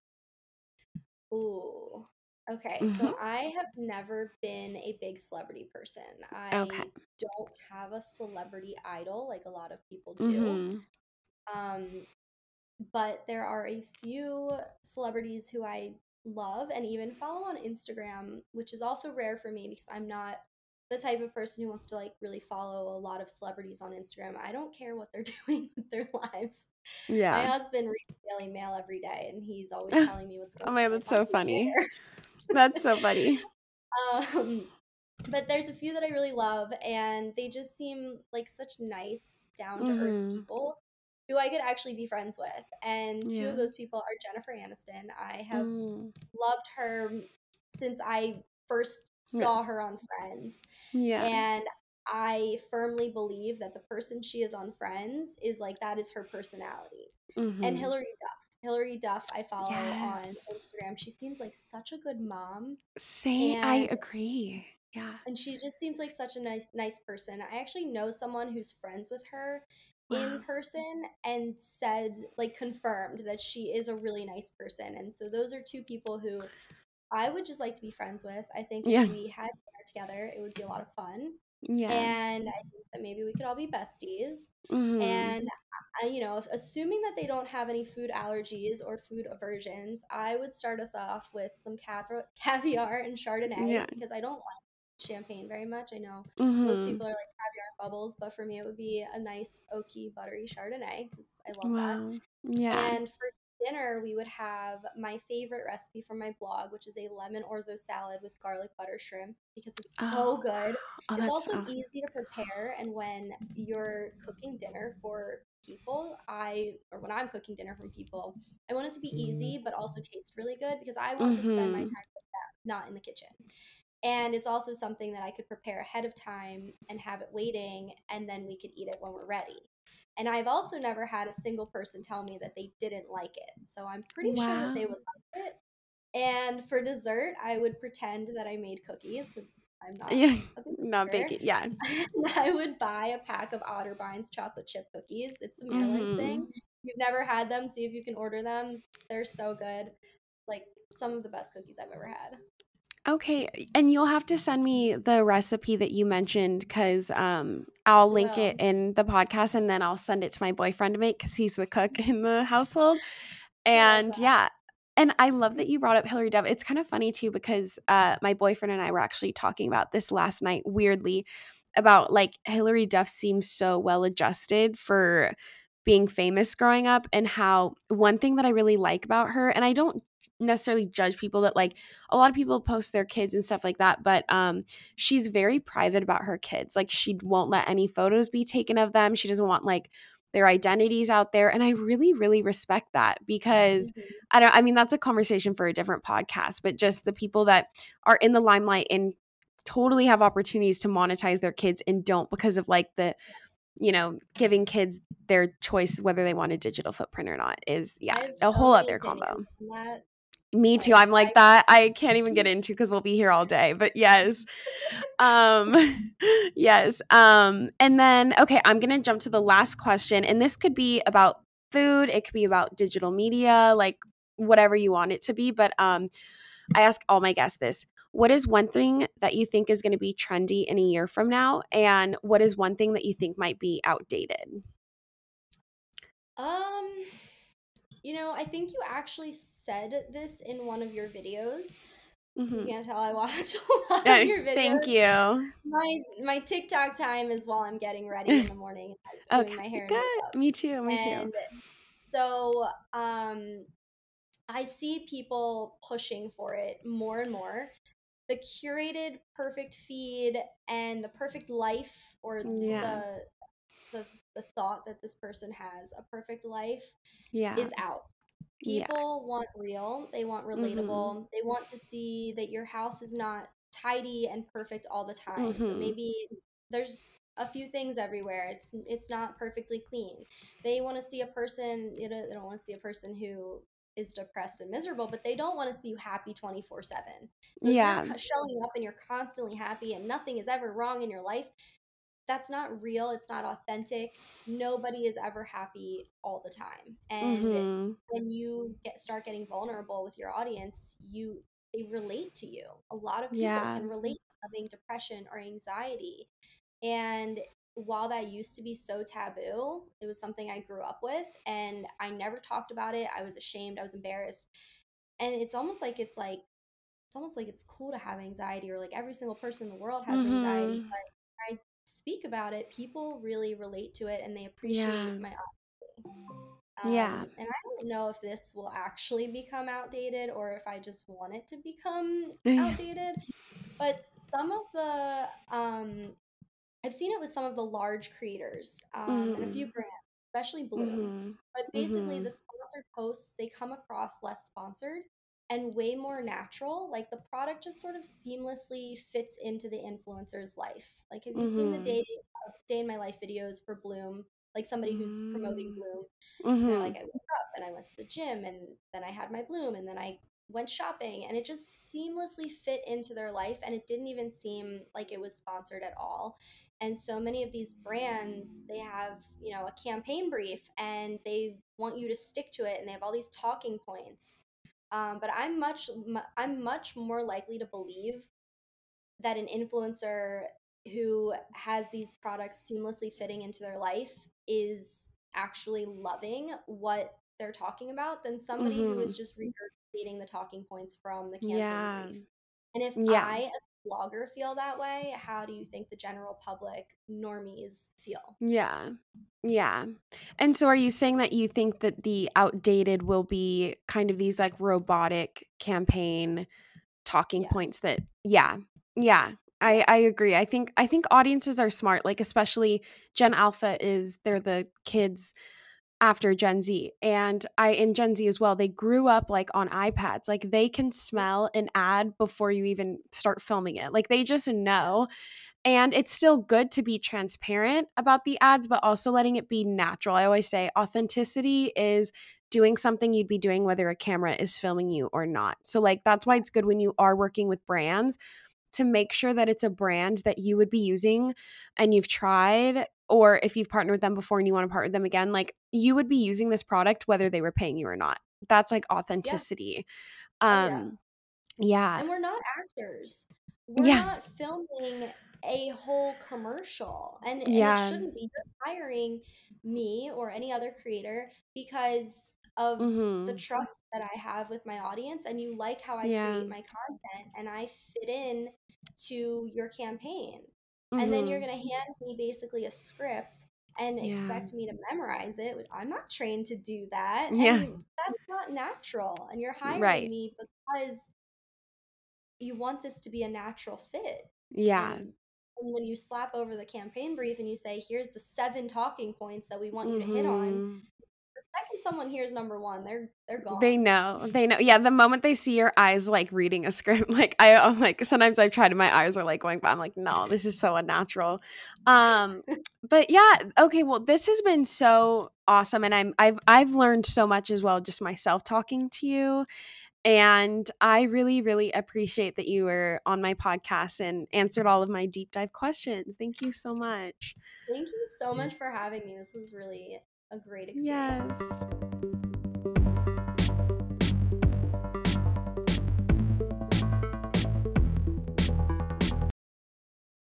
Ooh. Okay, mm-hmm. so I have never been a big celebrity person. I okay. don't have a celebrity idol like a lot of people do. Mm-hmm. Um, but there are a few celebrities who I love and even follow on Instagram, which is also rare for me because I'm not the type of person who wants to like really follow a lot of celebrities on Instagram. I don't care what they're doing with their lives. Yeah. My husband reads Daily Mail every day and he's always telling me what's going on. oh man, that's so funny. That's so funny. Um, but there's a few that I really love, and they just seem like such nice, down to earth mm-hmm. people who I could actually be friends with. And two yeah. of those people are Jennifer Aniston. I have mm. loved her since I first saw her on Friends. Yeah. And I firmly believe that the person she is on Friends is like that is her personality. Mm-hmm. And Hilary Duff Hilary Duff I follow yes. on Instagram. She seems like such a good mom. Say I agree. Yeah. And she just seems like such a nice nice person. I actually know someone who's friends with her wow. in person and said like confirmed that she is a really nice person. And so those are two people who I would just like to be friends with. I think if yeah. we had dinner together, it would be a lot of fun. Yeah. And I think that maybe we could all be besties. Mm-hmm. And, uh, you know, assuming that they don't have any food allergies or food aversions, I would start us off with some cav- caviar and Chardonnay yeah. because I don't like champagne very much. I know mm-hmm. most people are like caviar bubbles, but for me, it would be a nice oaky, buttery Chardonnay because I love wow. that. Yeah. And for dinner, we would have my favorite recipe from my blog, which is a lemon orzo salad with garlic butter shrimp because it's so Oh, good. oh, It's also so. easy to prepare. And when you're cooking dinner for people, I, or when I'm cooking dinner for people, I want it to be easy, but also taste really good because I want to spend my Mm-hmm. time with them, not in the kitchen. And it's also something that I could prepare ahead of time and have it waiting, and then we could eat it when we're ready. And I've also never had a single person tell me that they didn't like it. So I'm pretty sure that they would like it. And for dessert, I would pretend that I made cookies because I'm not Yeah, a not baking. Yeah. I would buy a pack of Otterbein's chocolate chip cookies. It's a Maryland Mm-hmm. thing. If you've never had them, see if you can order them. They're so good. Like some of the best cookies I've ever had. Okay, and you'll have to send me the recipe that you mentioned because um, I'll link it in the podcast and then I'll send it to my boyfriend to make because he's the cook in the household. And yeah, and I love that you brought up Hilary Duff. It's kind of funny too because uh, my boyfriend and I were actually talking about this last night, weirdly, about like Hilary Duff seems so well adjusted for being famous growing up, and how one thing that I really like about her, and I don't necessarily judge people that like a lot of people post their kids and stuff like that but um she's very private about her kids like she won't let any photos be taken of them she doesn't want like their identities out there and i really really respect that because Mhm. i don't i mean that's a conversation for a different podcast but just the people that are in the limelight and totally have opportunities to monetize their kids and don't because of like the you know giving kids their choice whether they want a digital footprint or not is yeah have a so whole other combo that. Me too i'm like that i can't even get into because we'll be here all day but yes. Um yes um and then okay i'm gonna jump to the last question and this could be about food it could be about digital media like whatever you want it to be but um i ask all my guests this what is one thing that you think is going to be trendy in a year from now and what is one thing that you think might be outdated? Um you know, I think you actually said this in one of your videos. You hmm can't tell I watch a lot of your videos. thank you My my TikTok time is while I'm getting ready in the morning, doing okay my hair good me too me too so um I see people pushing for it more and more. The curated perfect feed and the perfect life or yeah the the the thought that this person has a perfect life yeah is out. Yeah People want real, they want hmm relatable, they want to see that your house is not tidy and perfect all the time. So hmm maybe there's a few things everywhere. It's it's not perfectly clean. They want to see a person, you know, they don't want to see a person who is depressed and miserable, but they don't want to see you happy 24/7. So if you're yeah showing up and you're constantly happy and nothing is ever wrong in your life, that's not real, it's not authentic. Nobody is ever happy all the time. And hmm when you get start getting vulnerable with your audience, you they relate to you. A lot of people yeah can relate to having depression or anxiety. And while that used to be so taboo, it was something I grew up with and I never talked about it. I was ashamed, I was embarrassed. And it's almost like it's like it's almost like it's cool to have anxiety or like every single person in the world has anxiety, hmm but I speak about it, people really relate to it and they appreciate yeah my honesty. yeah Um, and I don't know if this will actually become outdated or if I just want it to become outdated. But some of the, um, I've seen it with some of the large creators um, and a few hmm brands, especially Bloom. hmm But basically, the hmm sponsored posts, they come across less sponsored and way more natural. Like the product just sort of seamlessly fits into the influencer's life. Like, have you seen the hmm day, uh, day in my life videos for Bloom? Like somebody who's promoting hmm Bloom and they're like, I woke up and I went to the gym and then I had my bloom and then I went shopping and it just seamlessly fit into their life and it didn't even seem like it was sponsored at all. And so many of these brands, they have, you know, a campaign brief and they want you to stick to it and they have all these talking points. Um, but I'm much mu- I'm much more likely to believe that an influencer who has these products seamlessly fitting into their life is actually loving what they're talking about than somebody who is hmm just regurgitating the talking points from the campaign yeah. brief. And if yeah. I, as blogger feel that way, how do you think the general public normies feel? Yeah. Yeah. And so are you saying that you think that the outdated will be kind of these like robotic campaign talking Yes. points that yeah. Yeah. I, I agree. I think I think audiences are smart, like especially Gen Alpha is they're the kids after Gen Z. And I in Gen Z as well, they grew up like on iPads. Like they can smell an ad before you even start filming it. Like they just know. And it's still good to be transparent about the ads, but also letting it be natural. I always say authenticity is doing something you'd be doing whether a camera is filming you or not. So, like, that's why it's good when you are working with brands to make sure that it's a brand that you would be using and you've tried, or if you've partnered with them before and you want to partner with them again, like, you would be using this product whether they were paying you or not. That's like authenticity. Oh, yeah. Um, yeah. And we're not actors. We're Yeah. not filming a whole commercial. And, Yeah. it shouldn't be. You're hiring me or any other creator because of the Mhm. trust that I have with my audience and you like how I Yeah. create my content and I fit in to your campaign. And then you're Mhm. going to hand me basically a script and Yeah. expect me to memorize it. I'm not trained to do that. Yeah. And that's not natural. And you're hiring Right. me because you want this to be a natural fit. Yeah. And, and when you slap over the campaign brief and you say, here's the seven talking points that we want you to hit on, Mhm. the second someone hears number one, they're they're gone. They know. They know. Yeah, the moment they see your eyes like reading a script, like I I'm like sometimes I've tried and my eyes are like going, but I'm like, no, this is so unnatural. Um, but yeah, okay, well, this has been so awesome. And I'm I've I've learned so much as well, just myself talking to you. And I really, really appreciate that you were on my podcast and answered all of my deep dive questions. Thank you so much. Thank you so much for having me. This was really a great experience. Yes.